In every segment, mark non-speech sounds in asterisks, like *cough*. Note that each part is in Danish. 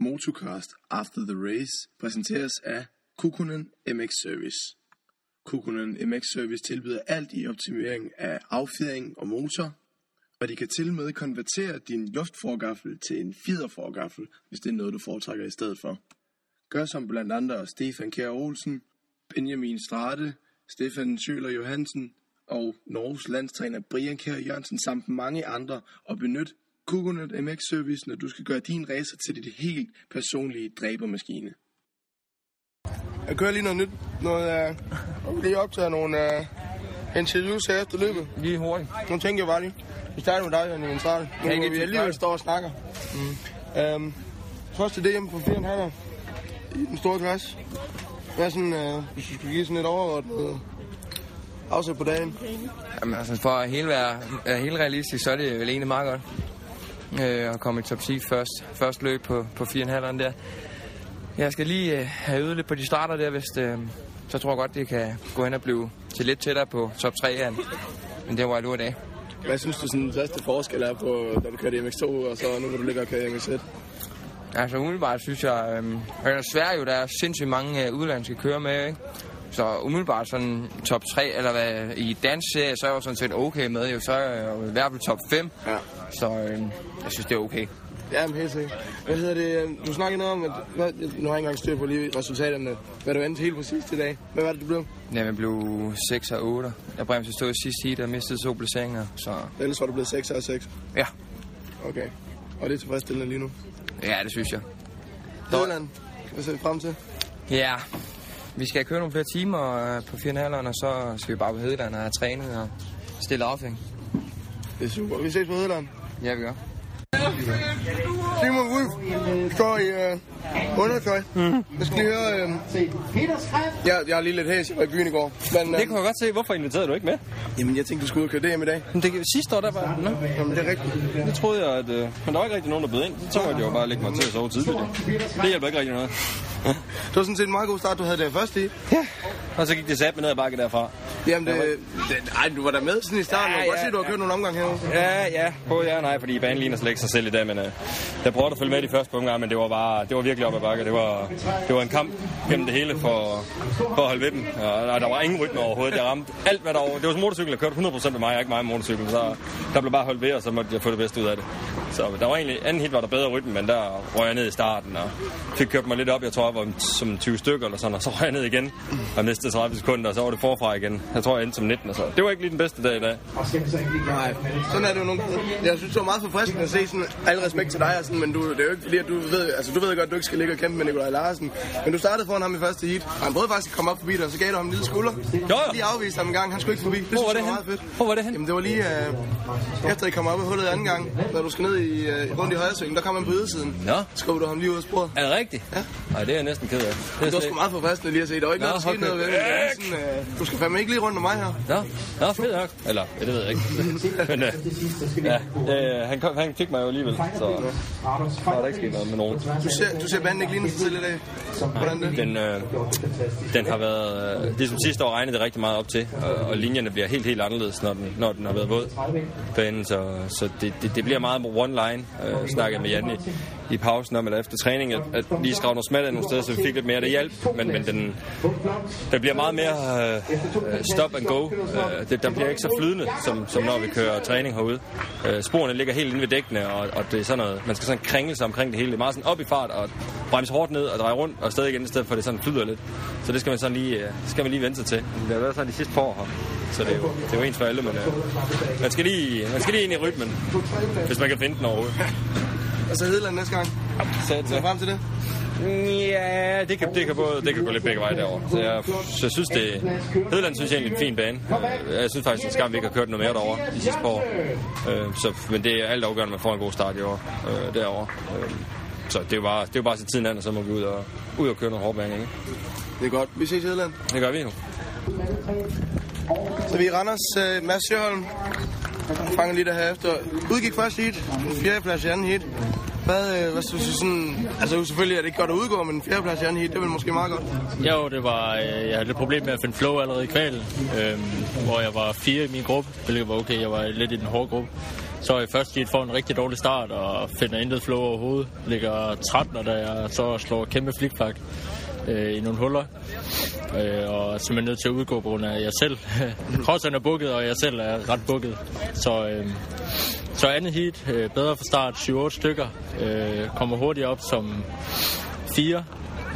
Motocast After the Race præsenteres af Kukunen MX Service. Kukunen MX Service tilbyder alt i optimering af affjedring og motor, og de kan til med konvertere din luftforgaffel til en fjederforgaffel, hvis det er noget, du foretrækker i stedet for. Gør som blandt andre Stefan Kjær Olsen, Benjamin Strate, Stefan Sjøler Johansen og Norges landstræner Brian Kjær Jørgensen samt mange andre og benyt Kukunet MX Service, når du skal gøre din racer til dit helt personlige dræbermaskine. Jeg kører lige noget nyt. Noget, uh, lige optager nogle uh, interviews her efter løbet. Lige hurtigt. Nu tænker jeg bare lige. Vi starter med dig, Janne Venstrate. Nu ikke hvor vi lige alligevel står og snakker. Mm. Um, første DM på 4,5 i den store klasse. Hvad er sådan, uh, hvis du skulle give sådan et overordnet afsæt på dagen? Jamen, altså, for at hele være, være helt realistisk, så er det vel egentlig meget godt. Øh, at komme i top 10 først, først løb på, på 4,5 der. Jeg skal lige øh, have øvet lidt på de starter der, hvis det, så tror jeg godt, det kan gå hen og blive til lidt tættere på top 3 end, end det, hvor jeg lå i dag. Hvad synes du sådan, den største forskel er på, da du kørte i MX2, og så nu hvor du ligger og kører i MX1? Altså umiddelbart synes jeg, øh, det er svært jo, der er sindssygt mange øh, udlandske kører med, ikke? Så umiddelbart sådan top 3, eller hvad, i dansserie, så er jeg jo sådan set okay med, jo, så er jeg jo i hvert fald top 5. Ja. Så øh, jeg synes, det er okay. Ja, men helt sikkert. Hvad hedder det? Du snakkede noget om, at hvad, nu har jeg ikke engang styr på lige resultaterne. Hvad du endte helt præcis i dag. Hvad var det, du blev? Ja, jeg blev 6 og 8. Jeg bremte stod i sidste heat og mistede to placeringer, så Ellers var du blevet 6 og 6. ja. Okay. Og det er tilfredsstillende lige nu. Ja, det synes jeg. Nederland, hvad ser vi frem til? Ja, vi skal køre nogle flere timer øh, på 4,5, og så skal vi bare på Hedeland og have trænet og stille affing. Det er super. Vi ses på Nederland. Ja, vi gør. Simon Wolf står i øh, undertøj. Mm. Jeg skal lige høre... Øh, jeg, jeg er lige lidt hæs, jeg var i byen i går. Men, øh, Det kunne jeg godt se. Hvorfor inviterede du ikke med? Jamen, jeg tænkte, du skulle ud og køre DM i dag. Men det, sidste år, der var... Nå, Jamen, det er rigtigt. det troede jeg, at... Øh, men der var ikke rigtig nogen, der bød ind. Så måtte jeg jo bare lægge mig til at sove tidligt. Det hjælper ikke rigtig noget. *laughs* Det var sådan set en meget god start, du havde der først i. Ja. Og så gik det sat med ned ad bakke derfra. Jamen, det, det, ej, du var der med sådan i starten. Jeg kan godt se, du har kørt nogle omgange herovre. Ja, ja. Både ja og nej, fordi banen ligner slet ikke sig selv i dag. Men øh, jeg prøvede at følge med de første omgange, men det var bare, det var virkelig op ad bakke. Det var, det var en kamp gennem det hele for, for at holde ved dem. Og, og der var ingen rytme overhovedet. Jeg ramte alt, hvad der var. Det var som motorcykel, der kørte 100% med mig, og ikke mig med motorcykel. Så der blev bare holdt ved, og så måtte jeg få det bedste ud af det. Så der var egentlig, anden hit var der bedre rytme, men der røg jeg ned i starten, og fik kørt mig lidt op. Jeg tror, jeg var som 20 stykker eller sådan, og så røg jeg ned igen, og mistede 30 sekunder, og så var det forfra igen. Jeg tror, jeg endte som 19, og så. Det var ikke lige den bedste dag i dag. Nej, sådan er det jo nogle gange. Jeg synes, det var meget forfriskende at se sådan, al respekt til dig, og sådan, men du, det er jo ikke fordi, at du ved, altså du ved godt, at du ikke skal ligge og kæmpe med Nikolaj Larsen, men du startede foran ham i første heat, og han prøvede faktisk at komme op forbi dig, og så gav du ham en lille skulder. jo. Lige afviste ham en gang, han skulle ikke forbi. Det Hvor var det jeg hen? meget fedt. Hvor var det hen? Jamen det var lige øh, efter I kom op i hullet anden gang, når du skal ned i, øh, rundt i højre sving, der kom han på ydersiden. Nå. Så skubber du ham lige ud af sporet. Er det rigtigt? Ja. Nej, det er jeg næsten ked af. Det er Det var sgu meget forfriskende lige at se. Der var ikke Nå, noget, der skete noget ved det. øh, du skal fandme ikke lige rundt om mig her. Nå, Nå fedt nok. Eller, ja, det ved jeg ikke. *laughs* Men øh, ja, øh, han, kom, han fik mig jo alligevel, så der er der ikke sket noget med nogen. Du ser, du ser banen ikke ligne sig til i dag. Hvordan det? Den, øh, den har været, øh, ligesom sidste år regnede det rigtig meget op til, og, og linjerne bliver helt, helt anderledes, når den, når den har været våd banen, så, så det, det, det bliver meget online. Øh, snakkede med Jan i, i pausen om, eller efter træning, at, at lige skrave noget smalt af nogle steder, så vi fik lidt mere, det hjælp, men, men den, der bliver meget mere øh, stop and go. Øh, det, der bliver ikke så flydende, som, som når vi kører træning herude. Øh, sporene ligger helt inde ved dækkene, og, og det er sådan noget, man skal sådan kringle sig omkring det hele. Det er meget sådan op i fart, og bremse hårdt ned, og dreje rundt, og stadig igen, i stedet for at det sådan flyder lidt. Så det skal man sådan lige, øh, skal man lige vente sig til. Det har været sådan de sidste par år her. Så det er jo, det er jo ens for alle, men øh, man, skal lige, man skal lige ind i rytmen, hvis man kan finde den overhovedet. Og så Hedeland næste gang. Så, Så frem til det. Ja, det kan, det kan, både, det kan gå lidt begge veje derovre. Så jeg, så jeg synes, det... Hedeland synes jeg egentlig er en fin bane. Jeg synes faktisk, det er skam, vi ikke har kørt noget mere derovre de sidste par år. Øh, Så, men det er alt afgørende, at man får en god start i år øh, derovre. Øh, Så det er jo bare, det er bare at tiden an, og så må vi ud og, ud og køre noget hårdbane, ikke? Det er godt. Vi ses i Hedeland. Det gør vi nu. Så vi er i Randers. Uh, Mads Sjøholm fanger lige der her efter. Udgik første heat. En fjerdeplads i anden heat. Hvad, øh, hvad synes du sådan... Altså selvfølgelig er det ikke godt at udgå, men en fjerdeplads i anden heat, det vil måske meget godt. Jo, det var, øh, jeg havde lidt problem med at finde flow allerede i kvalen, øh, hvor jeg var fire i min gruppe, hvilket var okay, jeg var lidt i den hårde gruppe. så i første heat får en rigtig dårlig start og finder intet flow overhovedet. Ligger 13, da jeg så slår kæmpe flikflak øh, i nogle huller. Øh, og er simpelthen nødt til at udgå på grund af, at jeg selv, *laughs* Krossan er bukket, og jeg selv er ret bukket. Så, øh, så andet heat, øh, bedre for start, 7-8 stykker, øh, kommer hurtigt op som 4,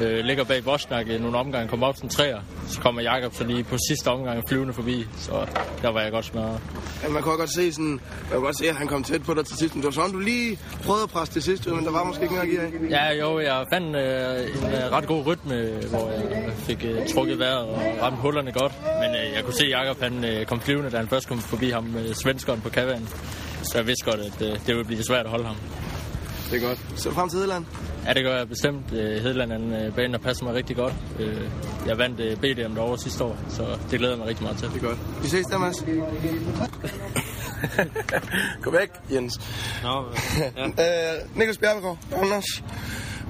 øh, ligger bag Vosnak i nogle omgange, kommer op som træer. Så kommer Jakob så lige på sidste omgang flyvende forbi, så der var jeg godt smadret. Ja, man kunne godt se sådan, man kunne godt se, at han kom tæt på dig til sidst. Men det var sådan, du lige prøvede at presse det sidste, men der var måske ikke mere at give af. Ja, jo, jeg fandt øh, en øh, ret god rytme, hvor jeg fik øh, trukket vejret og ramt hullerne godt. Men øh, jeg kunne se, at Jakob han, øh, kom flyvende, da han først kom forbi ham, øh, svenskeren på kavanen. Så jeg vidste godt, at øh, det ville blive svært at holde ham. Det er godt. Så frem til Hedland. Ja, det gør jeg bestemt. Øh, Hedland er en øh, bane, der passer mig rigtig godt. Øh, Jeg vandt BDM derovre sidste år, så det glæder jeg mig rigtig meget til. Det er godt. Vi ses der, Mads. *laughs* Gå væk, Jens. Nå, ja. *laughs* øh, Niklas Bjergård, Anders.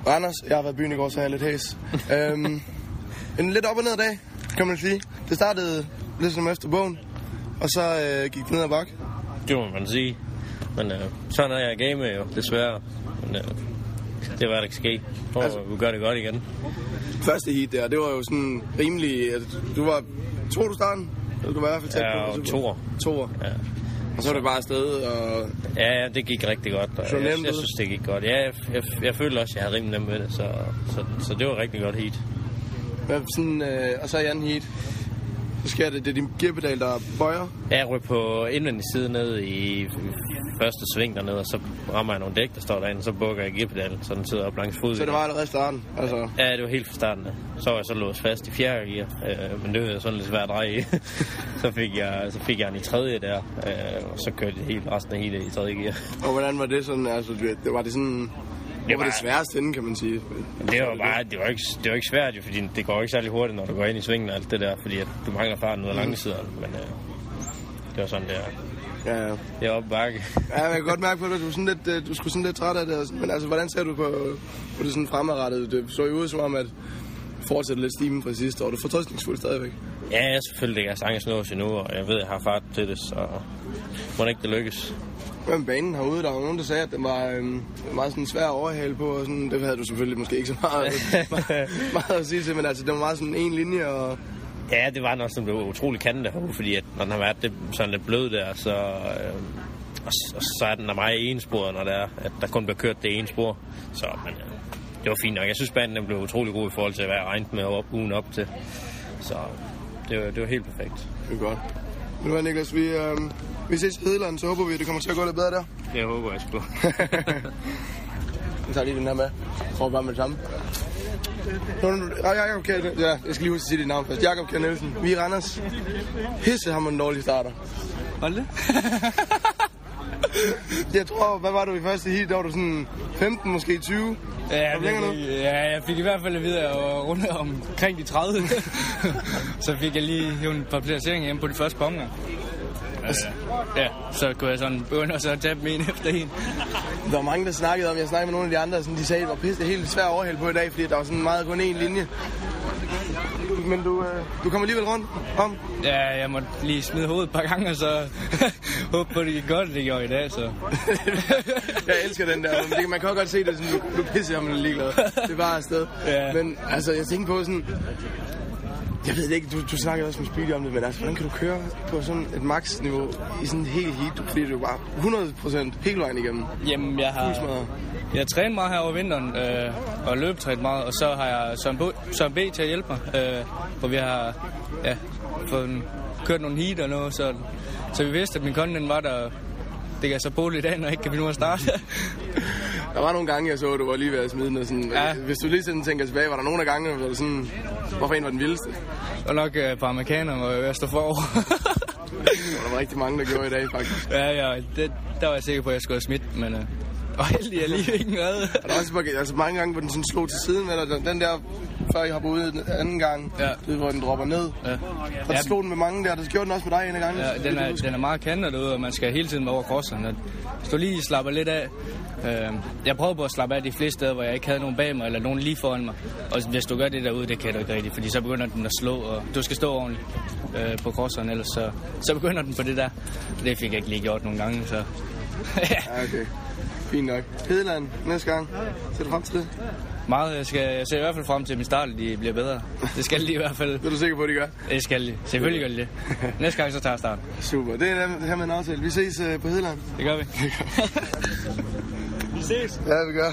Anders, jeg har været i byen i går, så jeg er lidt hæs. øhm, *laughs* en lidt op og ned dag, kan man sige. Det startede lidt som efter bogen, og så øh, gik det ned ad bakke. Det må man sige. Men øh, sådan er jeg game jo, desværre. Men øh, det var der ikke ske. Og Altså- vi gør det godt igen. Første heat der, det var jo sådan rimelig... at Du var... Tror du starten? Eller du var i hvert fald tæt Ja, på. og toer. Toer. Ja. Og så var det bare afsted, og Ja, ja, det gik rigtig godt. Og Så jeg, jeg ud? synes, det gik godt. Ja, jeg, jeg, jeg følte også, at jeg havde rimelig nemt med det, så, så, så det var rigtig godt heat. hvad, sådan, øh, og så i anden heat, så sker det, det er din gearpedal, der bøjer. Ja, Jeg røg på indvendig side ned i første sving dernede, og så rammer jeg nogle dæk, der står derinde, og så bukker jeg gearpedalen, så den sidder op langs fod. Så det var allerede starten. Altså, Ja, det var helt fra starten. Så var jeg så låst fast i fjerde gear, øh, men det var sådan lidt svært at dreje i. *laughs* så, fik jeg, så fik jeg den i tredje der, øh, og så kørte jeg helt resten af hele i tredje gear. og hvordan var det sådan? Altså, det var det sådan... Det var det sværeste inde, kan man sige. Det var bare, det var ikke, det var ikke svært, jo, fordi det går ikke særlig hurtigt, når du går ind i svingen og alt det der, fordi at du mangler farten ud af lange sider, men øh, det var sådan, det er. Ja, ja. Det er op ad bakke. Ja, jeg kan godt mærke på dig, at du, er sådan lidt, øh, du skulle sådan lidt træt af det. Men altså, hvordan ser du på, på det sådan fremadrettet? Det så jo ud som om, at fortsætter lidt stimen fra sidste år. Du er fortrøstningsfuld stadigvæk. Ja, jeg selvfølgelig ikke har sagtens nås endnu, og jeg ved, at jeg har fart til det, så må det ikke det lykkes. Men banen herude, der var nogen, der sagde, at den var øhm, meget sådan svær at overhale på. Og sådan, det havde du selvfølgelig måske ikke så meget, meget, *laughs* meget at sige til, men altså, det var meget sådan en linje. Og, Ja, det var nok sådan, det var utrolig kantet derude, fordi at, når den har været det, sådan lidt blød der, så, øh, og, og så er den der meget ensporet, når det er, at der kun bliver kørt det ene spor. Så men, øh, det var fint nok. Jeg synes, banen den blev utrolig god i forhold til, hvad jeg regnede med op, ugen op til. Så det var, det var helt perfekt. det er godt. Nu er Niklas, vi, øhm, vi ses i Hedeland, så håber vi, at det kommer til at gå lidt bedre der. Det håber jeg sgu. *laughs* Jeg tager lige den her med. Tror bare med det samme. Nu, nu, ja, Jakob Kjær, ja, jeg skal lige huske at sige dit navn først. Jakob Kjær Nielsen. Vi er Randers. Hisse har man en dårlig starter. Hold det. *laughs* Jeg tror, hvad var du i første heat? Der var du sådan 15, måske 20. Ja, det, ja, jeg fik i hvert fald at vide, at jeg var rundt omkring de 30. *laughs* så fik jeg lige et par placeringer hjem på de første konger. Ja, så kunne jeg sådan begynde at så tabe dem en efter en. Der var mange, der snakkede om, jeg snakkede med nogle af de andre, sådan, de sagde, at det var pisse helt svært at overhælde på i dag, fordi der var sådan meget kun én linje. Men du, øh, du kommer alligevel rundt om. Ja, jeg måtte lige smide hovedet et par gange, og så *laughs* håbe på, at det gik godt, det gjorde i dag, så... *laughs* jeg elsker den der, men det, man kan godt se det, sådan, du, du pisser ham ligeglad. Det er bare afsted. Ja. Men altså, jeg tænker på sådan, jeg ved det ikke, du, du snakkede også med Speedy om det, men altså, hvordan kan du køre på sådan et max-niveau i sådan en helt heat, fordi du er bare 100% hele vejen igennem? Jamen, jeg har, jeg har trænet meget her over vinteren, øh, og løbetrænet meget, og så har jeg Søren, Bo, Søren B. til at hjælpe mig, øh, hvor vi har ja, fået kørt nogle heat og noget, så, så vi vidste, at min konde den var der. Det kan så bo lidt af, når jeg ikke kan finde ud af at starte. Der var nogle gange, jeg så, at du var lige ved at smide den. Sådan, Ja. Hvis du lige sådan tænker tilbage, var der nogle af gangene, hvor du sådan, hvorfor en var den vildeste? og nok øh, et par amerikanere, hvor jeg stå forover. *laughs* Der var rigtig mange, der gjorde i dag, faktisk. ja, ja, det, der var jeg sikker på, at jeg skulle have smidt, men... Øh, *laughs* og heldig, jeg lige en redde. Og der var også mange- altså, mange gange, hvor den sådan slog til siden. Den- Den der, før jeg hopper ud den anden gang, Ja. ved, hvor den dropper ned. Ja. Og der slog den med mange der. Der gjorde den også med dig en gangene. Ja, den er, den er meget kantet derude, og man skal hele tiden være over crosseren. Og Hvis du lige slapper lidt af... Øh, jeg prøver på at slappe af de fleste steder, hvor jeg ikke havde nogen bag mig, eller nogen lige foran mig. Og hvis du gør det derude, det kan du ikke rigtigt, fordi så begynder den at slå, og du skal stå ordentligt øh, på crosseren, ellers så, så begynder den på det der. Det fik jeg ikke lige gjort nogle gange, så *laughs* ja, okay. Fint nok. Hedeland, næste gang. Ser du frem til det? Meget. Jeg, skal, jeg ser i hvert fald frem til, at min start de bliver bedre. Det skal de i hvert fald. Det er du sikker på, at de gør? Det skal de. Selvfølgelig gør de det. Næste gang, så tager jeg starten. Super. Det er det her med en aftale. Vi ses uh, på Hedeland. Det gør vi. *laughs* vi ses. Ja, vi gør.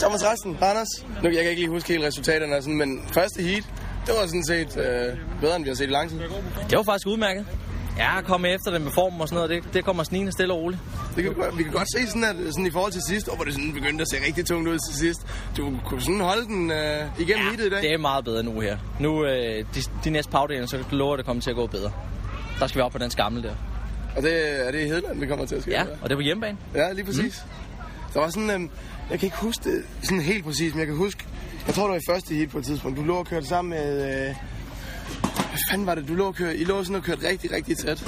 Thomas Resten, Anders. Nu, jeg kan ikke lige huske hele resultaterne, sådan, men første heat, det var sådan set øh, bedre, end vi har set i lang tid. Det var faktisk udmærket. Ja, komme efter det med form og sådan noget, det, det kommer snigende stille og roligt. Det kan, vi kan godt se sådan, at sådan i forhold til sidst, hvor det sådan begyndte at se rigtig tungt ud til sidst. Du kunne sådan holde den øh, igennem ja, i dag. det er meget bedre nu her. Nu, øh, de, de næste pagdelen, så lover det kommer til at gå bedre. Der skal vi op på den skammel der. Og det, er det i Hedland, det kommer til at ske? Ja, og det er på hjemmebane. Ja, lige præcis. Mm. Der var sådan, øh, jeg kan ikke huske det sådan helt præcis, men jeg kan huske, jeg tror, det var i første hit på et tidspunkt. Du lå og kørte sammen med... Øh, fanden var det, du lå og kørte? I lå sådan og kørte rigtig, rigtig tæt.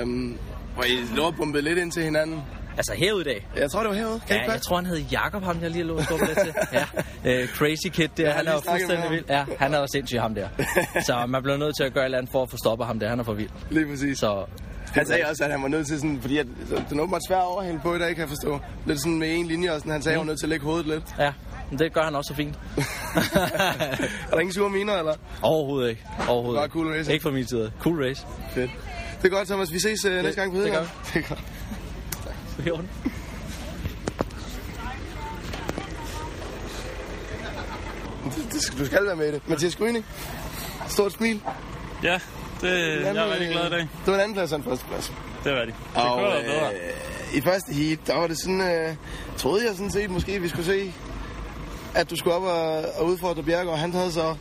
Øhm, hvor I lå og bumpede lidt ind til hinanden. Altså herude i dag? Jeg tror, det var herude. Kan ja, jeg tror, han hed Jakob ham jeg lige lå og lidt til. *laughs* Ja, øh, Crazy Kid der, ja, han er jo fuldstændig vild. Ja, han er jo sindssyg ham der. *laughs* Så man bliver nødt til at gøre et eller andet for at få stoppet ham der. Han er for vild. Lige præcis. Så han sagde også, at han var nødt til sådan, fordi at, den åbenbart svær overhæld på i dag, kan jeg forstå. Lidt sådan med en linje, og sådan, han sagde, at han var nødt til at lægge hovedet lidt. Ja, men det gør han også så fint. *laughs* er der ingen sure miner, eller? Overhovedet ikke. Overhovedet Bare cool race. Ikke fra min side. Cool race. Fedt. Det er godt, Thomas. Vi ses uh, næste gang på Hedegaard. Det er godt. Det er godt. Det, det, du skal være med i det. Mathias Gryning. Stort smil. Ja, det, jeg er rigtig glad i dag. Det var en anden plads og en første plads. Det var det. Det og, kunne bedre. Øh, I første heat, der var det sådan, øh, troede jeg sådan set måske, vi skulle se, at du skulle op og, og udfordre Bjerg, og han havde så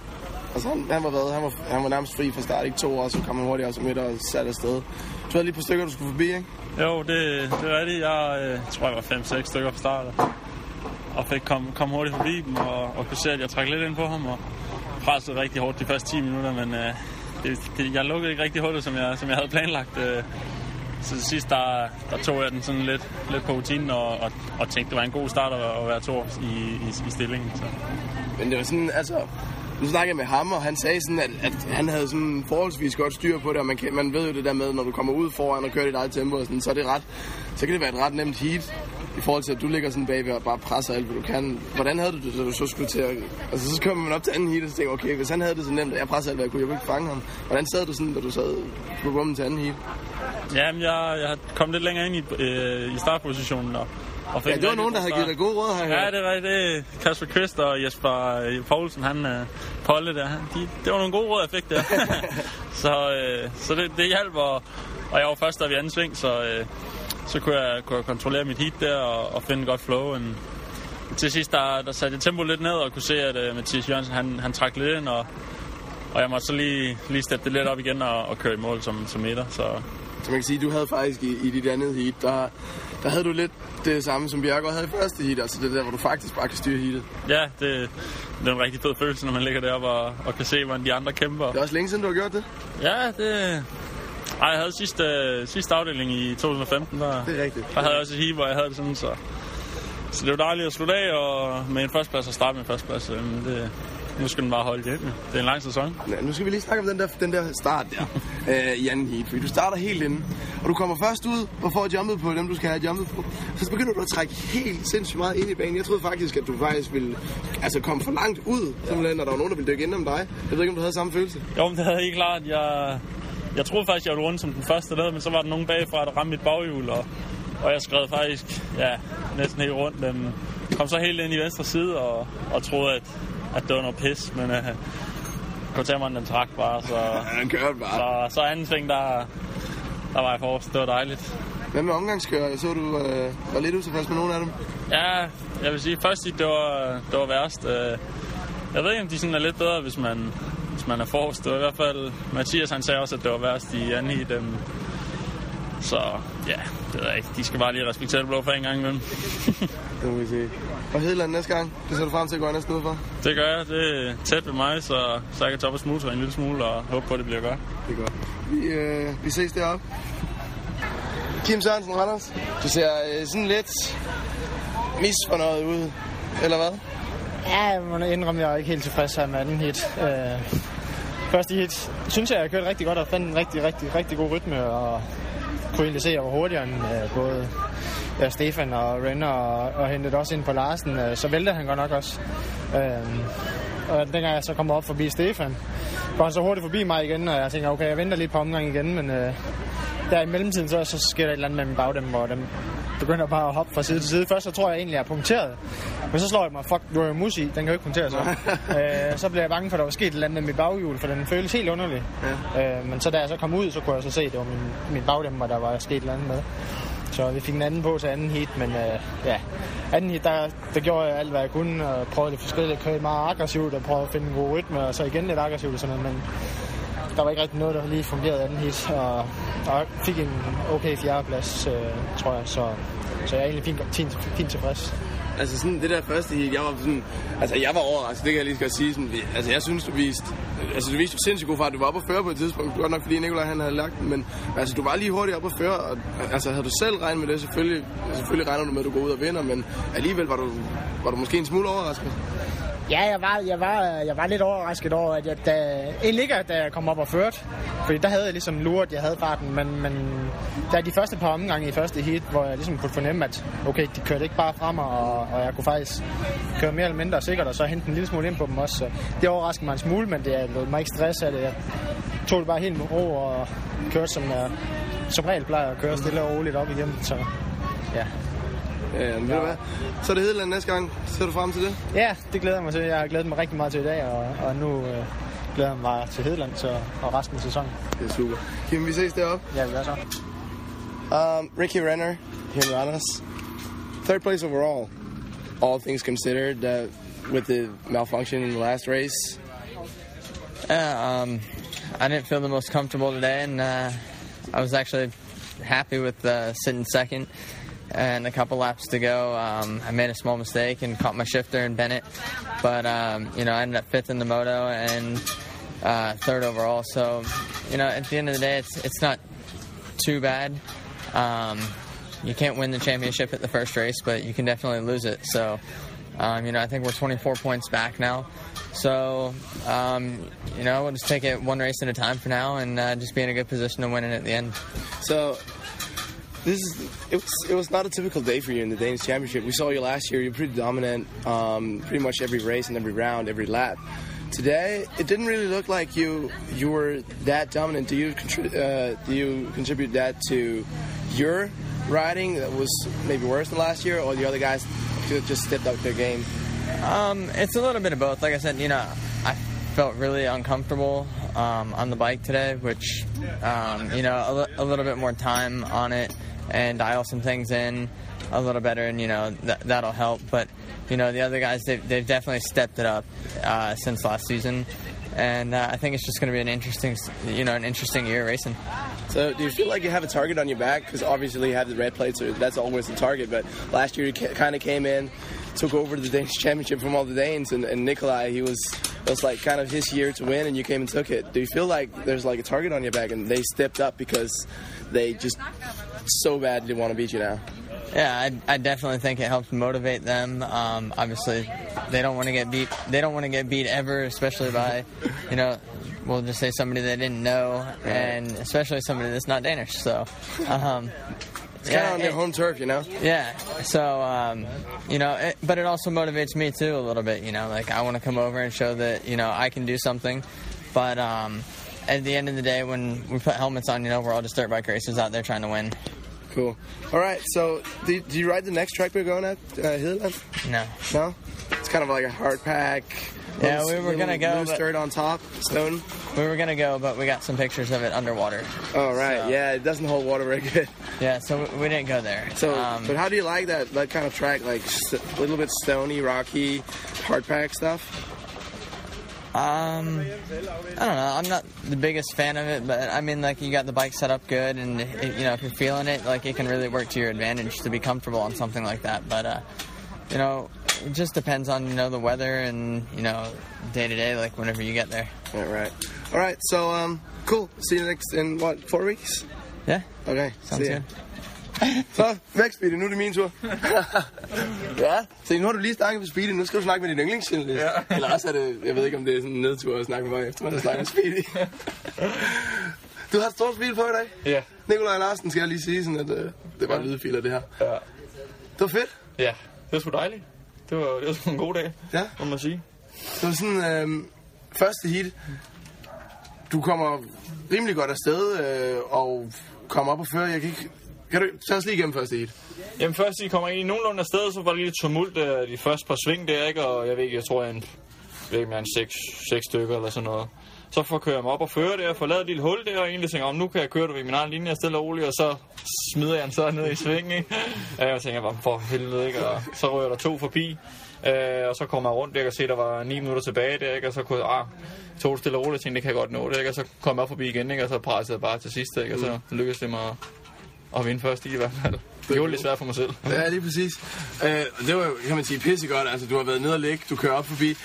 Altså, han, han, var, hvad, han, var, han var nærmest fri fra start, ikke to år, så kom han hurtigt også midt og satte afsted. Du havde lige på stykker, du skulle forbi, ikke? Jo, det, det er rigtigt. Jeg øh, tror, jeg var 5-6 stykker fra start. Og fik kom, kom hurtigt forbi dem, og, og kunne se, at jeg trak lidt ind på ham, og pressede rigtig hårdt de første 10 minutter, men øh, det, det, jeg lukkede ikke rigtig hurtigt, som jeg, som jeg havde planlagt. Øh, så til sidst, der, der tog jeg den sådan lidt, lidt på rutinen, og, og, og tænkte, det var en god start at, at være to i, i, i stillingen. Så. Men det var sådan, altså, nu snakkede jeg med ham, og han sagde sådan, at, at han havde sådan forholdsvis godt styr på det, og man, kan, man ved jo det der med, når du kommer ud foran og kører dit eget tempo, og sådan, så, er det ret, så kan det være et ret nemt heat, i forhold til, at du ligger sådan bagved og bare presser alt, hvad du kan. Hvordan havde du det, så du så skulle til at... Altså, så kommer man op til anden heat, og så tænker okay, hvis han havde det så nemt, at jeg presser alt, hvad jeg kunne, jeg ikke fange ham. Hvordan sad du sådan, da du sad på bommen til anden heat? Jamen, jeg, jeg kommet lidt længere ind i, øh, i startpositionen, og og ja, det var nogen, der havde givet dig gode råd her. Ja, det var det. Kasper Kvist og Jesper øh, Poulsen, han uh, Polle der, de, det var nogle gode råd, jeg fik der. *laughs* *laughs* så uh, så det, det hjalp, og, og jeg var først der ved anden sving, så, uh, så kunne, jeg, kunne jeg kontrollere mit heat der og, og finde et godt flow. En, til sidst, der, der satte jeg tempo lidt ned og kunne se, at uh, Mathias Jørgensen, han, han trak lidt ind, og, og jeg måtte så lige, lige steppe det lidt op igen og, og køre i mål som, som etter. Så, så man kan sige, du havde faktisk i, i dit andet heat, der, der havde du lidt det samme, som Bjergård havde i første heat, altså det der, hvor du faktisk bare kan styre heatet. Ja, det, det er en rigtig fed følelse, når man ligger deroppe og, og kan se, hvordan de andre kæmper. Det er også længe siden, du har gjort det. Ja, det... Ej, jeg havde sidste, sidste afdeling i 2015, der, det er rigtigt. der havde jeg også et heat, hvor jeg havde det sådan, så... Så det var dejligt at slutte af og med en førsteplads og starte med en førsteplads. Det, nu skal den bare holde hjem. Det er en lang sæson. Ja, nu skal vi lige snakke om den der, den der start der øh, i anden heat. Fordi du starter helt inde, og du kommer først ud og får jumpet på dem, du skal have jumpet på. Så begynder du at trække helt sindssygt meget ind i banen. Jeg troede faktisk, at du faktisk ville altså, komme for langt ud, simpelthen, når der var nogen, der ville dykke ind om dig. Jeg ved ikke, om du havde samme følelse. Jo, men det havde jeg helt klart. Jeg, jeg troede faktisk, jeg ville rundt som den første der, men så var der nogen bagfra, der ramte mit baghjul, og, og jeg skred faktisk ja, næsten helt rundt. Men kom så helt ind i venstre side og, og troede, at at det var noget pis, men uh, kontamineren den trak bare, så, ja, han kørte bare. Så, så anden sving, der, der var jeg forrest. Det var dejligt. Hvad med omgangskører? Jeg så, du uh, var lidt utilfreds med nogle af dem. Ja, jeg vil sige, først det var, det var værst. Uh, jeg ved ikke, om de sådan er lidt bedre, hvis man, hvis man er forrest. Det var i hvert fald, Mathias han sagde også, at det var værst i anden i dem. Så ja, det ved jeg ikke. De skal bare lige respektere det blå for en gang imellem. *laughs* det må vi se. Og Hedeland næste gang, det ser du frem til at gå næsten ud for? Det gør jeg. Det er tæt ved mig, så, så jeg kan toppe smule en lille smule og håbe på, at det bliver godt. Det er godt. Vi, øh, vi ses deroppe. Kim Sørensen, Randers. Du ser øh, sådan lidt misfornøjet ud, eller hvad? Ja, jeg må indrømme, at jeg er ikke helt tilfreds her med anden hit. Øh, første hit synes jeg, jeg kørte rigtig godt og fandt en rigtig, rigtig, rigtig god rytme, og kunne egentlig se, at jeg var hurtigere end øh, både ja, Stefan og Renner, og, og hentede også ind på Larsen. Øh, så væltede han godt nok også. Øh, og dengang jeg så kom op forbi Stefan, går han så hurtigt forbi mig igen, og jeg tænker, okay, jeg venter lige på omgang igen, men øh, der i mellemtiden, så, så sker der et eller andet med min bagdem, hvor den begynder bare at hoppe fra side til side. Først så tror jeg egentlig, jeg er punkteret, men så slår jeg mig, fuck, du er mus i, den kan jo ikke punktere sig. *laughs* øh, så blev jeg bange for, at der var sket et eller andet med mit baghjul, for den føles helt underlig. Ja. Øh, men så da jeg så kom ud, så kunne jeg så se, at det var min, min bagdæmmer, der var sket et eller andet med. Så vi fik en anden på til anden heat, men øh, ja, anden heat, der, der gjorde jeg alt, hvad jeg kunne, og prøvede det forskellige, kørte meget aggressivt, og prøvede at finde en god rytme, og så igen lidt aggressivt og sådan noget, men der var ikke rigtig noget, der lige fungerede anden hit, og, og fik en okay fjerdeplads, øh, tror jeg, så, så jeg er egentlig fint, fint, fint tilfreds. Altså sådan det der første hit, jeg var sådan, altså jeg var overrasket, det kan jeg lige skal sige. Sådan, altså jeg synes, du viste, altså du viste sindssygt god fart. Du var oppe at føre på et tidspunkt, godt nok fordi Nikolaj han havde lagt den, men altså du var lige hurtigt oppe at føre, og altså havde du selv regnet med det, selvfølgelig, selvfølgelig regner du med, at du går ud og vinder, men alligevel var du, var du måske en smule overrasket. Ja, jeg var, jeg var, jeg var lidt overrasket over, at jeg, da, egentlig ikke, da jeg kom op og førte. Fordi der havde jeg ligesom luret, jeg havde farten, men, men da de første par omgange i første heat, hvor jeg ligesom kunne fornemme, at okay, de kørte ikke bare frem, og, og jeg kunne faktisk køre mere eller mindre sikkert, og så hente en lille smule ind på dem også. Så det overraskede mig en smule, men det lød mig ikke stress af det. Jeg tog det bare helt med ro og kørte, som jeg som regel plejer at køre stille og roligt op igennem. Så ja, Ja, men ved du hvad? Så er det Hedeland næste gang. Ser du frem til det? Ja, det glæder jeg mig til. Jeg har glædet mig rigtig meget til i dag, og, og nu øh, glæder jeg mig til Hedeland så, og resten af sæsonen. Det er super. Kim, vi ses deroppe. Ja, vi gør så. Um, Ricky Renner, here in Ranas. Third place overall, all things considered, uh, with the malfunction in the last race. Yeah, um, I didn't feel the most comfortable today, and uh, I was actually happy with uh, sitting second. And a couple laps to go, um, I made a small mistake and caught my shifter and Bennett. But um, you know, I ended up fifth in the moto and uh, third overall. So you know, at the end of the day, it's it's not too bad. Um, you can't win the championship at the first race, but you can definitely lose it. So, um, you know, I think we're 24 points back now. So, um, you know, we'll just take it one race at a time for now and uh, just be in a good position to win it at the end. So, this is it was, it was not a typical day for you in the Danish Championship. We saw you last year. You're pretty dominant, um, pretty much every race and every round, every lap. Today, it didn't really look like you you were that dominant. Do you uh, do you contribute that to your riding that was maybe worse than last year, or the other guys just stepped up their game? Um, it's a little bit of both. Like I said, you know, I felt really uncomfortable um, on the bike today, which, um, you know, a little bit more time on it and dial some things in a little better, and, you know, th- that'll help. But, you know, the other guys, they've, they've definitely stepped it up uh, since last season. And uh, I think it's just going to be an interesting, you know, an interesting year racing. So, do you feel like you have a target on your back? Because obviously you have the red plates, so that's always the target. But last year you kind of came in, took over the Danish championship from all the Danes, and, and Nikolai, he was it was like kind of his year to win, and you came and took it. Do you feel like there's like a target on your back, and they stepped up because they just so bad badly want to beat you now? Yeah, I, I definitely think it helps motivate them. Um, obviously, they don't want to get beat. They don't want to get beat ever, especially by, you know, we'll just say somebody they didn't know, and especially somebody that's not Danish. So, um, It's kind of on their home turf, you know. yeah. So, um, you know, it, but it also motivates me too a little bit. You know, like I want to come over and show that you know I can do something. But um, at the end of the day, when we put helmets on, you know, we're all just dirt bike racers out there trying to win. Cool. All right. So, do, do you ride the next track we're going at, uh? No. No. It's kind of like a hard pack. Yeah, we were gonna go, Loose but- dirt on top, stone. We were gonna go, but we got some pictures of it underwater. Oh right, So- yeah, it doesn't hold water very good. Yeah, so we- we didn't go there. So, um, but how do you like that that kind of track? Like a little bit stony, rocky, hard pack stuff. Um, I don't know. I'm not the biggest fan of it, but I mean, like you got the bike set up good, and it, you know if you're feeling it, like it can really work to your advantage to be comfortable on something like that. But uh, you know, it just depends on you know the weather and you know day to day, like whenever you get there. All right, all right. So, um, cool. See you next in what four weeks? Yeah. Okay. Sounds good. Så, væk Speedy, nu er det min tur. *laughs* ja, så nu har du lige snakket med Speedy, nu skal du snakke med din yndlingsjournalist. Ja. Eller også er det, jeg ved ikke om det er sådan en nedtur at snakke med mig efter, man har snakket med Speedy. *laughs* Du har et stort smil på i dag. Ja. Nikolaj Larsen skal jeg lige sige, sådan at øh, det var lydfiler det her. Ja. Det var fedt. Ja, det var sgu dejligt. Det var, det var sgu en god dag, Ja. må man sige. Det var sådan, øh, første heat. Du kommer rimelig godt afsted øh, og kommer op og føre. Jeg kan ikke... Kan du tage os lige igennem første heat? Jamen først, I kommer egentlig nogenlunde afsted, så var det lidt tumult øh, de første par sving der, ikke? Og jeg ved ikke, jeg tror, jeg er en, jeg ved ikke, mere end seks, seks stykker eller sådan noget. Så får jeg kører mig op og føre der, får lavet et lille hul der, og egentlig tænker, om nu kan jeg køre det ved min egen linje stille og roligt, og så smider jeg den så ned i svingen, ikke? Og jeg tænker bare, for helvede, ikke? Og så rører der to forbi, øh, og så kommer jeg rundt der, og se, der var 9 minutter tilbage der, ikke? Og så kunne jeg, ah, tog det stille og roligt, og tænkte, det kan jeg godt nå det, ikke? Og så kom jeg op forbi igen, ikke? Og så pressede jeg bare til sidst, ikke? Og så lykkedes det mig at, vinde først i, i hvert fald. Det gjorde det lidt svært for mig selv. Ja, lige præcis. Øh, det var jo, kan man sige, pissegodt. Altså, du har været nede og ligge, du kører op forbi.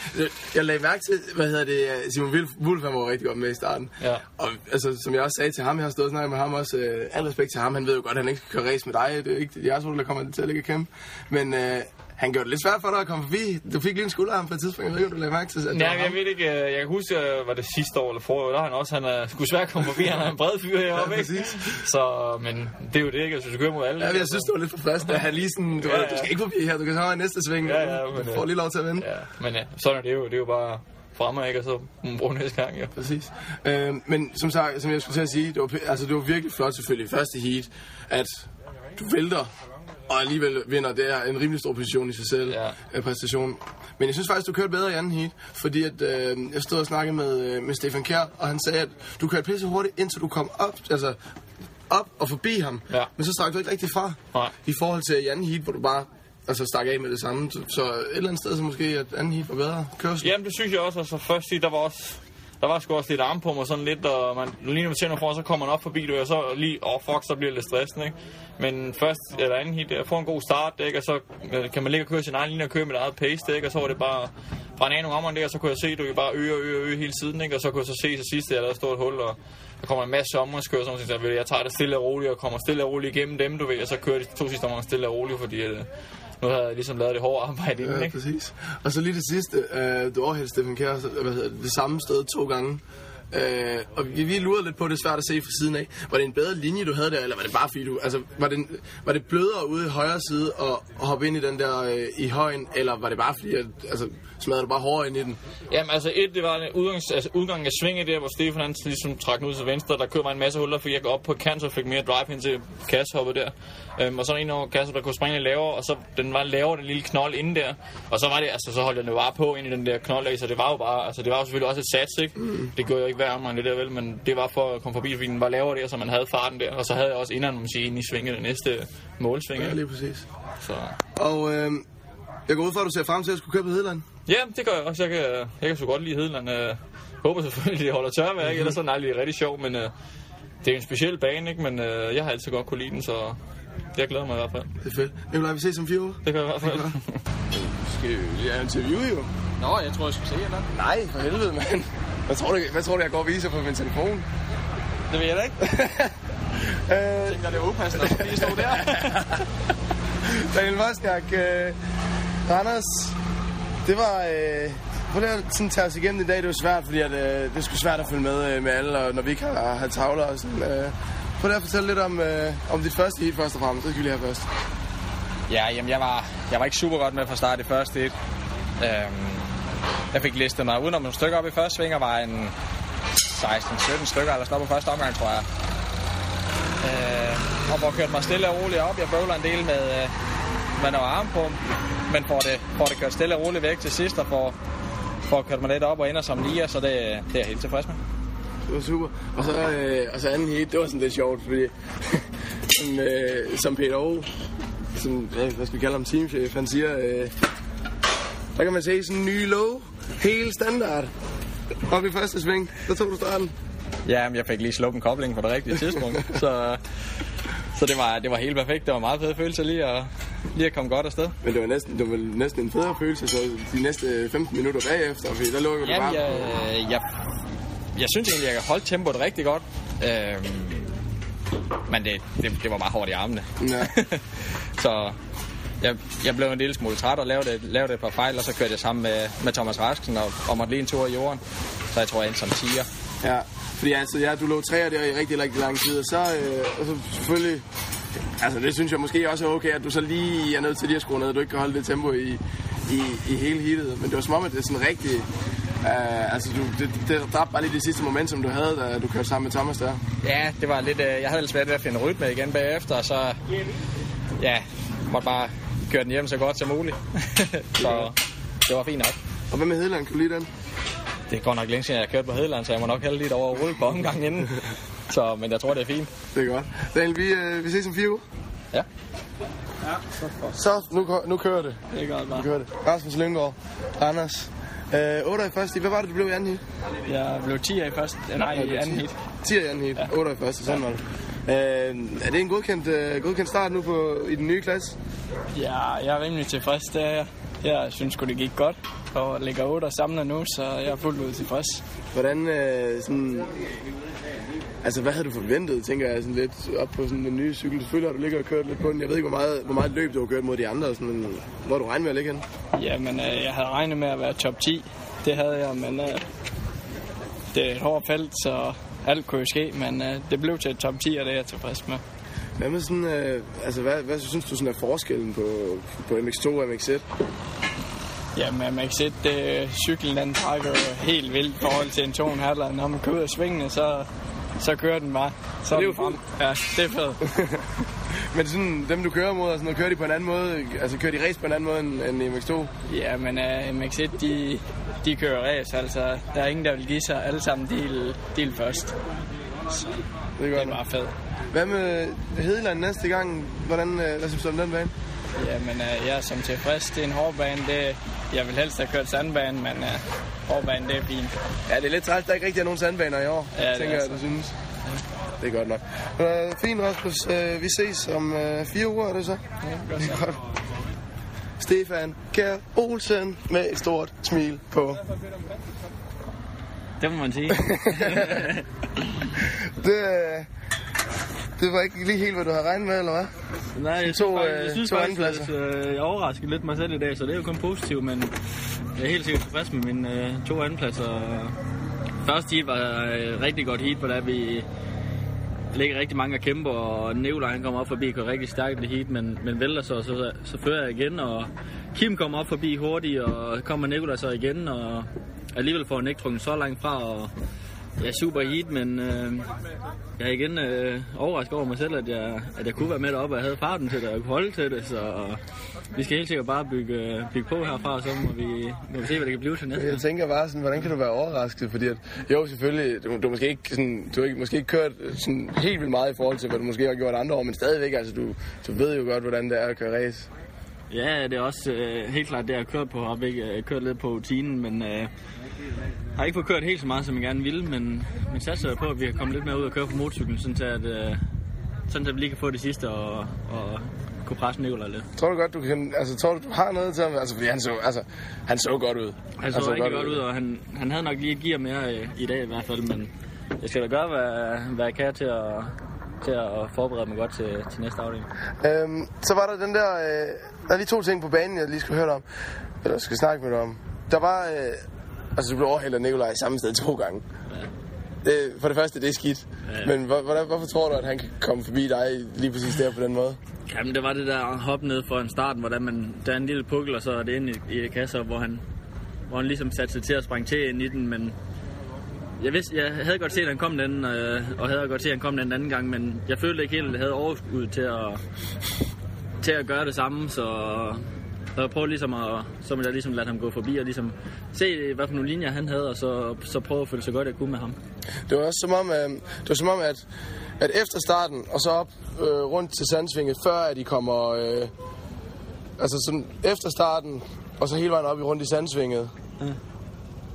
Jeg lagde mærke til, hvad hedder det, Simon Wulf- han var rigtig godt med i starten. Ja. Og altså, som jeg også sagde til ham, jeg har stået og snakket med ham også, øh, al respekt til ham, han ved jo godt, at han ikke skal køre race med dig. Det er ikke jeres hold, der kommer til at ligge og kæmpe. Men øh, han gjorde det lidt svært for dig at komme forbi. Du fik lige en skulderarm på et tidspunkt, jeg ved ikke, om du lagde mærke til. Det Nej, jeg ved ikke, øh, jeg kan huske, øh, var det sidste år eller forår, der er han også, han er skulle svært komme forbi, han er en bred fyr heroppe, Ja, ikke? præcis. Så, men det er jo det, ikke? Altså, du kører mod alle. Ja, jeg synes, det var lidt for frisk. at Han lige sådan, du, Ja, ja, ja. du skal ikke forbi her, du kan så have næste sving. Ja, ja, men, du øh, får lige lov til at vinde. Ja, men ja, sådan er det jo. Det er jo bare fremme, ikke? Og så bruge næste gang, jo. Præcis. Øh, men som sagt, som jeg skulle til at sige, det var, altså, det var virkelig flot selvfølgelig første heat, at du vælter og alligevel vinder. Det er en rimelig stor position i sig selv, Ja. ja. præstation. Men jeg synes faktisk, du kørte bedre i anden heat, fordi at, øh, jeg stod og snakkede med, øh, med Stefan Kjær, og han sagde, at du kørte pisse hurtigt, indtil du kom op, altså op og forbi ham. Ja. Men så stak du ikke rigtig fra, Nej. i forhold til i anden heat, hvor du bare altså, stak af med det samme. Så, så et eller andet sted, så måske, at anden heat var bedre kørsel. Jamen, det synes jeg også. Altså, først sige, der var også... Der var sgu også lidt arm på mig, sådan lidt, og man, lige når man ser for, så kommer man op forbi det, og så lige, åh oh, fuck, så bliver det lidt stressende, ikke? Men først, eller anden hit, jeg får en god start, ikke? Og så øh, kan man ligge og køre sin egen linje og køre med et eget pace, ikke? Og så var det bare brænde af nogle områder, og så kunne jeg se, at du kan bare øge og øge og øge hele tiden, ikke? Og så kunne jeg så se til sidst, at der lavede et hul, og der kommer en masse omgangskører, som jeg, jeg tager det stille og roligt, og kommer stille og roligt igennem dem, du ved, og så kører de to sidste omgange stille og roligt, fordi at, nu havde jeg ligesom lavet det hårde arbejde inden, Ja, ikke? præcis. Og så lige det sidste. Øh, du overhældte Stefan Kjær hvad hedder det, det samme sted to gange. Øh, og vi, vi lurede lidt på, det er svært at se fra siden af. Var det en bedre linje, du havde der, eller var det bare fordi du... Altså, var det, var det blødere ude i højre side og, og hoppe ind i den der øh, i højen, eller var det bare fordi, at, altså, smadrede du bare hårdere ind i den? Jamen altså et, det var en udgangs, altså, udgangen af svinget der, hvor Stefan han ligesom trak den ud til venstre. Der mig en masse huller, fordi jeg går op på kant, så fik mere drive hen til kassehoppet der. Øhm, og så en over kasse, der kunne springe lavere, og så den var lavere, den lille knold inde der. Og så var det, altså så holdt jeg den bare på ind i den der knold så det var jo bare, altså det var jo selvfølgelig også et sats, ikke? Mm. Det gjorde jo ikke værre mig det der vel, men det var for at komme forbi, fordi den var lavere der, så man havde farten der. Og så havde jeg også inden, man sige, ind i svinget det næste målsving. Ja, lige præcis. Så. Og øh, jeg går ud fra, at du ser frem til at skulle køre på Hedeland. Ja, det gør jeg også. Jeg kan, jeg kan så godt lide Hedeland. Jeg håber selvfølgelig, det holder tørvejr, ikke? ellers så er den aldrig rigtig sjov, men øh, det er en speciel bane, ikke? men øh, jeg har altid godt kunne lide den, så jeg glæder mig i hvert fald. Det er fedt. Nikolaj, vi ses om fire uger. Det gør jeg i hvert fald. Skal vi ja, interview jo? Nå, jeg tror, jeg skulle se jer Nej, for helvede, mand. Hvad tror du, hvad tror du jeg går og viser på min telefon? Det ved jeg da ikke. *laughs* Øh, tænker, det er upassende at lige stå der. *laughs* Daniel Vosniak, øh, Randers, det var... Øh, prøv lige at sådan tage os igennem i dag. Det var svært, fordi at, øh, det skulle svært at følge med, øh, med alle, og når vi ikke har, har tavler og sådan. Øh. Prøv lige at fortælle lidt om, øh, om dit første heat først og fremmest. Det skal vi lige have først. Ja, jamen jeg var, jeg var ikke super godt med fra start i første hit. Øhm, jeg fik listet mig udenom nogle stykker op i første sving, og var en 16-17 stykker, eller sådan på første omgang, tror jeg. Øh, og hvor kørt mig stille og roligt op. Jeg bøvler en del med, øh, med noget armpump men får det, får det kørt stille og roligt væk til sidst, og får, får kørt mig lidt op og ender som nier, så det, det er jeg helt tilfreds med. Det var super. Og så, øh, og så anden heat, det var sådan lidt sjovt, fordi *laughs* som, øh, som Peter O, som, ja, hvad skal vi kalde ham, teamchef, han siger, øh, der kan man se sådan en ny low, helt standard. Op i første sving, der tog du starten. Ja, men jeg fik lige sluppet en kobling på det rigtige tidspunkt, *laughs* så, så det, var, det var helt perfekt. Det var en meget fed følelse lige at, lige at komme godt afsted. Men det var næsten, det var næsten en federe følelse, så de næste 15 minutter bagefter, fordi der jo Jamen, bare... jeg, jeg, jeg synes egentlig, jeg holdt tempoet rigtig godt. Øhm, men det, det, det var bare hårdt i armene. Ja. *laughs* så jeg, jeg blev en lille smule træt og lavede, lavede et par fejl, og så kørte jeg sammen med, med Thomas Rasken og, og måtte lige en tur i jorden. Så jeg tror, jeg endte som tiger. Ja, fordi altså, ja, du lå træer der i rigtig, rigtig lang tid, og så, øh, og så selvfølgelig, altså det synes jeg måske også er okay, at du så lige er nødt til lige at skrue ned, at du ikke kan holde det tempo i, i, i hele heatet. Men det var som om, at det er sådan rigtig, øh, altså du, det, det dræbte bare lige det sidste momentum, du havde, da du kørte sammen med Thomas der. Ja, det var lidt... Øh, jeg havde lidt svært ved at finde rytme igen bagefter, og så... Ja, måtte bare køre den hjem så godt som muligt. *laughs* så det var fint nok. Og hvad med Hedeland? Kan du lide den? Det går nok længe siden, jeg har kørt på Hedeland, så jeg må nok hælde lidt over rulle på omgang inden. Så, men jeg tror, det er fint. Det er godt. Daniel, vi, øh, vi ses om fire uger. Ja. Så, nu, kø- nu kører det. Det er godt, Nu kører det. Rasmus Lynggaard, Anders. Øh, 8 i første. Hvad var det, du blev i anden hit? Jeg blev 10 i første, ja, nej, i anden hit. 10 i anden hit. 8 i første, sådan var det. Øh, er det en godkendt, øh, godkendt start nu på, i den nye klasse? Ja, jeg er rimelig tilfreds, det er jeg. Jeg synes sgu, det gik godt, og ligger 8 og samler nu, så jeg er fuldt ud tilfreds. Hvordan, øh, sådan... Altså, hvad havde du forventet, tænker jeg, sådan lidt op på sådan den nye cykel? Selvfølgelig har du ligget og kørt lidt på den. Jeg ved ikke, hvor meget, hvor meget løb du har kørt mod de andre, sådan, men hvor du regnet med at ligge hen? Jamen, øh, jeg havde regnet med at være top 10. Det havde jeg, men øh, det er et hårdt felt, så alt kunne jo ske, men øh, det blev til et top 10, og det er jeg tilfreds med. Hvad med sådan, øh, altså, hvad, hvad synes du sådan er forskellen på, på MX2 og MX1? Jamen, man kan se, at cyklen den trækker jo helt vildt i forhold til en 2,5. Når man kører ud af svingene, så, så kører den bare. Så det er jo frem. Ja, det er fedt. *laughs* Men sådan, dem du kører mod, og sådan noget, kører de på en anden måde? Altså, kører de race på en anden måde end, end i MX2? Ja, men uh, MX1, de, de kører race, altså. Der er ingen, der vil give sig. Alle sammen del, del først. Så Det er det er godt. bare fedt. Hvad med Hedeland næste gang? Hvordan, øh, hvad synes du om den bane? Jamen, uh, jeg er som tilfreds. Det er en hård bane. Det, jeg vil helst have kørt sandbane, men uh, hård bane, det er fint. Ja, det er lidt træls, der ikke rigtig er nogen sandbaner i år, Ja, det er tænker jeg, du synes. Det er godt nok. Øh, fint, Rasmus. Øh, vi ses om øh, fire uger, er det så? Ja, Det er godt. Stefan Kjær Olsen med et stort smil på. Det må man sige. *laughs* Det, øh, det var ikke lige helt, hvad du havde regnet med, eller hvad? Nej, jeg To, faktisk, øh, jeg synes to faktisk, at øh, jeg overraskede lidt mig selv i dag, så det er jo kun positivt, men jeg er helt sikkert tilfreds med mine øh, to andenpladser. Første heat var øh, rigtig godt heat, hvor der vi ligger rigtig mange og kæmper, og Nevler han kommer op forbi, går rigtig stærkt i det heat, men, men vælter så, så, så fører jeg igen, og Kim kommer op forbi hurtigt, og kommer Nikolaj så igen, og alligevel får han ikke trukket så langt fra, og Ja, er super heat, men øh, jeg er igen øh, overrasket over mig selv, at jeg, at jeg kunne være med deroppe, og jeg havde farten til det, og jeg kunne holde til det, så vi skal helt sikkert bare bygge, øh, bygge på herfra, og så må vi, må vi se, hvad det kan blive til næste. Jeg tænker bare sådan, hvordan kan du være overrasket? Fordi at, jo, selvfølgelig, du, du, måske ikke, sådan, du har ikke, måske ikke kørt sådan helt vildt meget i forhold til, hvad du måske har gjort andre år, men stadigvæk, altså, du, du ved jo godt, hvordan det er at køre race. Ja, det er også øh, helt klart det, jeg har kørt på. Jeg har øh, kørt lidt på rutinen, men øh, har ikke fået kørt helt så meget, som jeg gerne ville, men, men satser på, at vi kan komme lidt mere ud og køre på motorcyklen, sådan til at, øh, sådan at vi lige kan få det sidste og, og kunne presse Nikolaj lidt. Tror du godt, du kan, altså, tror du, du har noget til ham? Altså, fordi han så, altså, han så godt ud. Han så, rigtig godt ud, og han, han havde nok lige et gear mere øh, i dag i hvert fald, men jeg skal da gøre, hvad, hvad jeg kan til at, til at forberede mig godt til, til næste afdeling. Øhm, så var der den der, øh, der er lige to ting på banen, jeg lige skal høre dig om, eller skal snakke med dig om. Der var, øh, altså du blev overhældt af Nikolaj samme sted to gange. Det, for det første, det er skidt. Ja. Men hvor, hvordan, hvorfor tror du, at han kan komme forbi dig lige præcis der på den måde? Jamen, det var det der hop ned for en starten, hvor der, man, der er en lille pukkel, og så er det inde i, i kasser, hvor han, hvor han ligesom satte sig til at springe til ind i den, men jeg, vidste, jeg havde godt set, at han kom den, øh, og havde godt set, at han kom den anden gang, men jeg følte ikke helt, at jeg havde overskud til at, til at gøre det samme, så, så jeg prøvede ligesom at, så ville jeg ligesom lade ham gå forbi og ligesom se, hvad for nogle linjer han havde, og så, så prøve at føle så godt, jeg kunne med ham. Det var også som om, øh, det var som om at, at efter starten, og så op øh, rundt til sandsvinget, før at de kommer... Øh, altså sådan efter starten, og så hele vejen op i rundt i sandsvinget,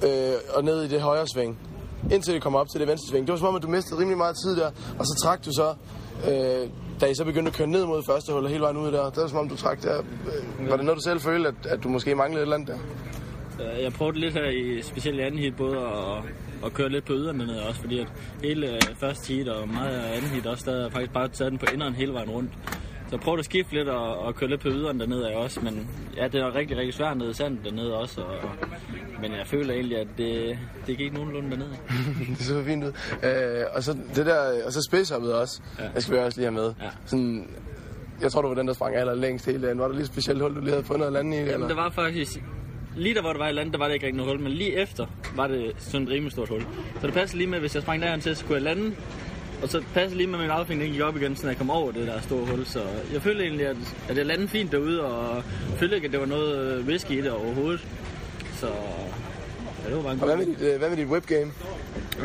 øh, og ned i det højre sving, indtil det kommer op til det venstre sving. Det var som om, at du mistede rimelig meget tid der, og så trak du så, øh, da I så begyndte at køre ned mod første hul og hele vejen ud der. Det var som om, du trak der. Øh, var det noget, du selv følte, at, at du måske manglede et eller andet der? Øh, Jeg prøvede lidt her i specielt i anden hit, både at, at køre lidt på yderne ned også, fordi at hele øh, første heat og meget af anden hit også, der faktisk bare taget den på inderen hele vejen rundt. Så jeg prøvede at skifte lidt og, og køre lidt på yderen dernede af også, men ja, det er rigtig, rigtig svært nede i sandet dernede også. Og, men jeg føler egentlig, at det, det gik nogenlunde dernede. *laughs* det så fint ud. Øh, og så det der, og så spacehoppet også. Ja. Det skal vi også lige have med. Ja. Sådan, jeg tror, du var den, der sprang aller længst hele dagen. Var der lige et specielt hul, du lige havde fundet at lande i? Jamen, eller? der var faktisk... Lige der, hvor der var et eller andet, der var det ikke rigtig noget hul, men lige efter var det sådan et rimelig stort hul. Så det passede lige med, hvis jeg sprang derhen til, så kunne jeg lande, og så passede lige med min afhæng, den gik op igen, så jeg kom over det der store hul. Så jeg følte egentlig, at, at jeg landede fint derude, og følte ikke, at det var noget øh, whisky i det overhovedet. Så ja, det var bare en Og god hvad med dit, øh, hvad med dit webgame?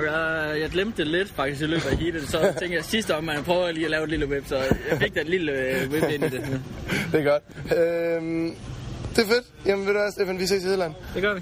jeg, jeg glemte det lidt faktisk i løbet af heatet, så *laughs* tænkte jeg sidste om, jeg prøver lige at lave et lille web, så jeg fik da et lille øh, web ind i det. *laughs* Det er godt. Øhm, det er fedt. Jamen ved du hvad, Stefan, vi ses i Hedland. Det gør vi.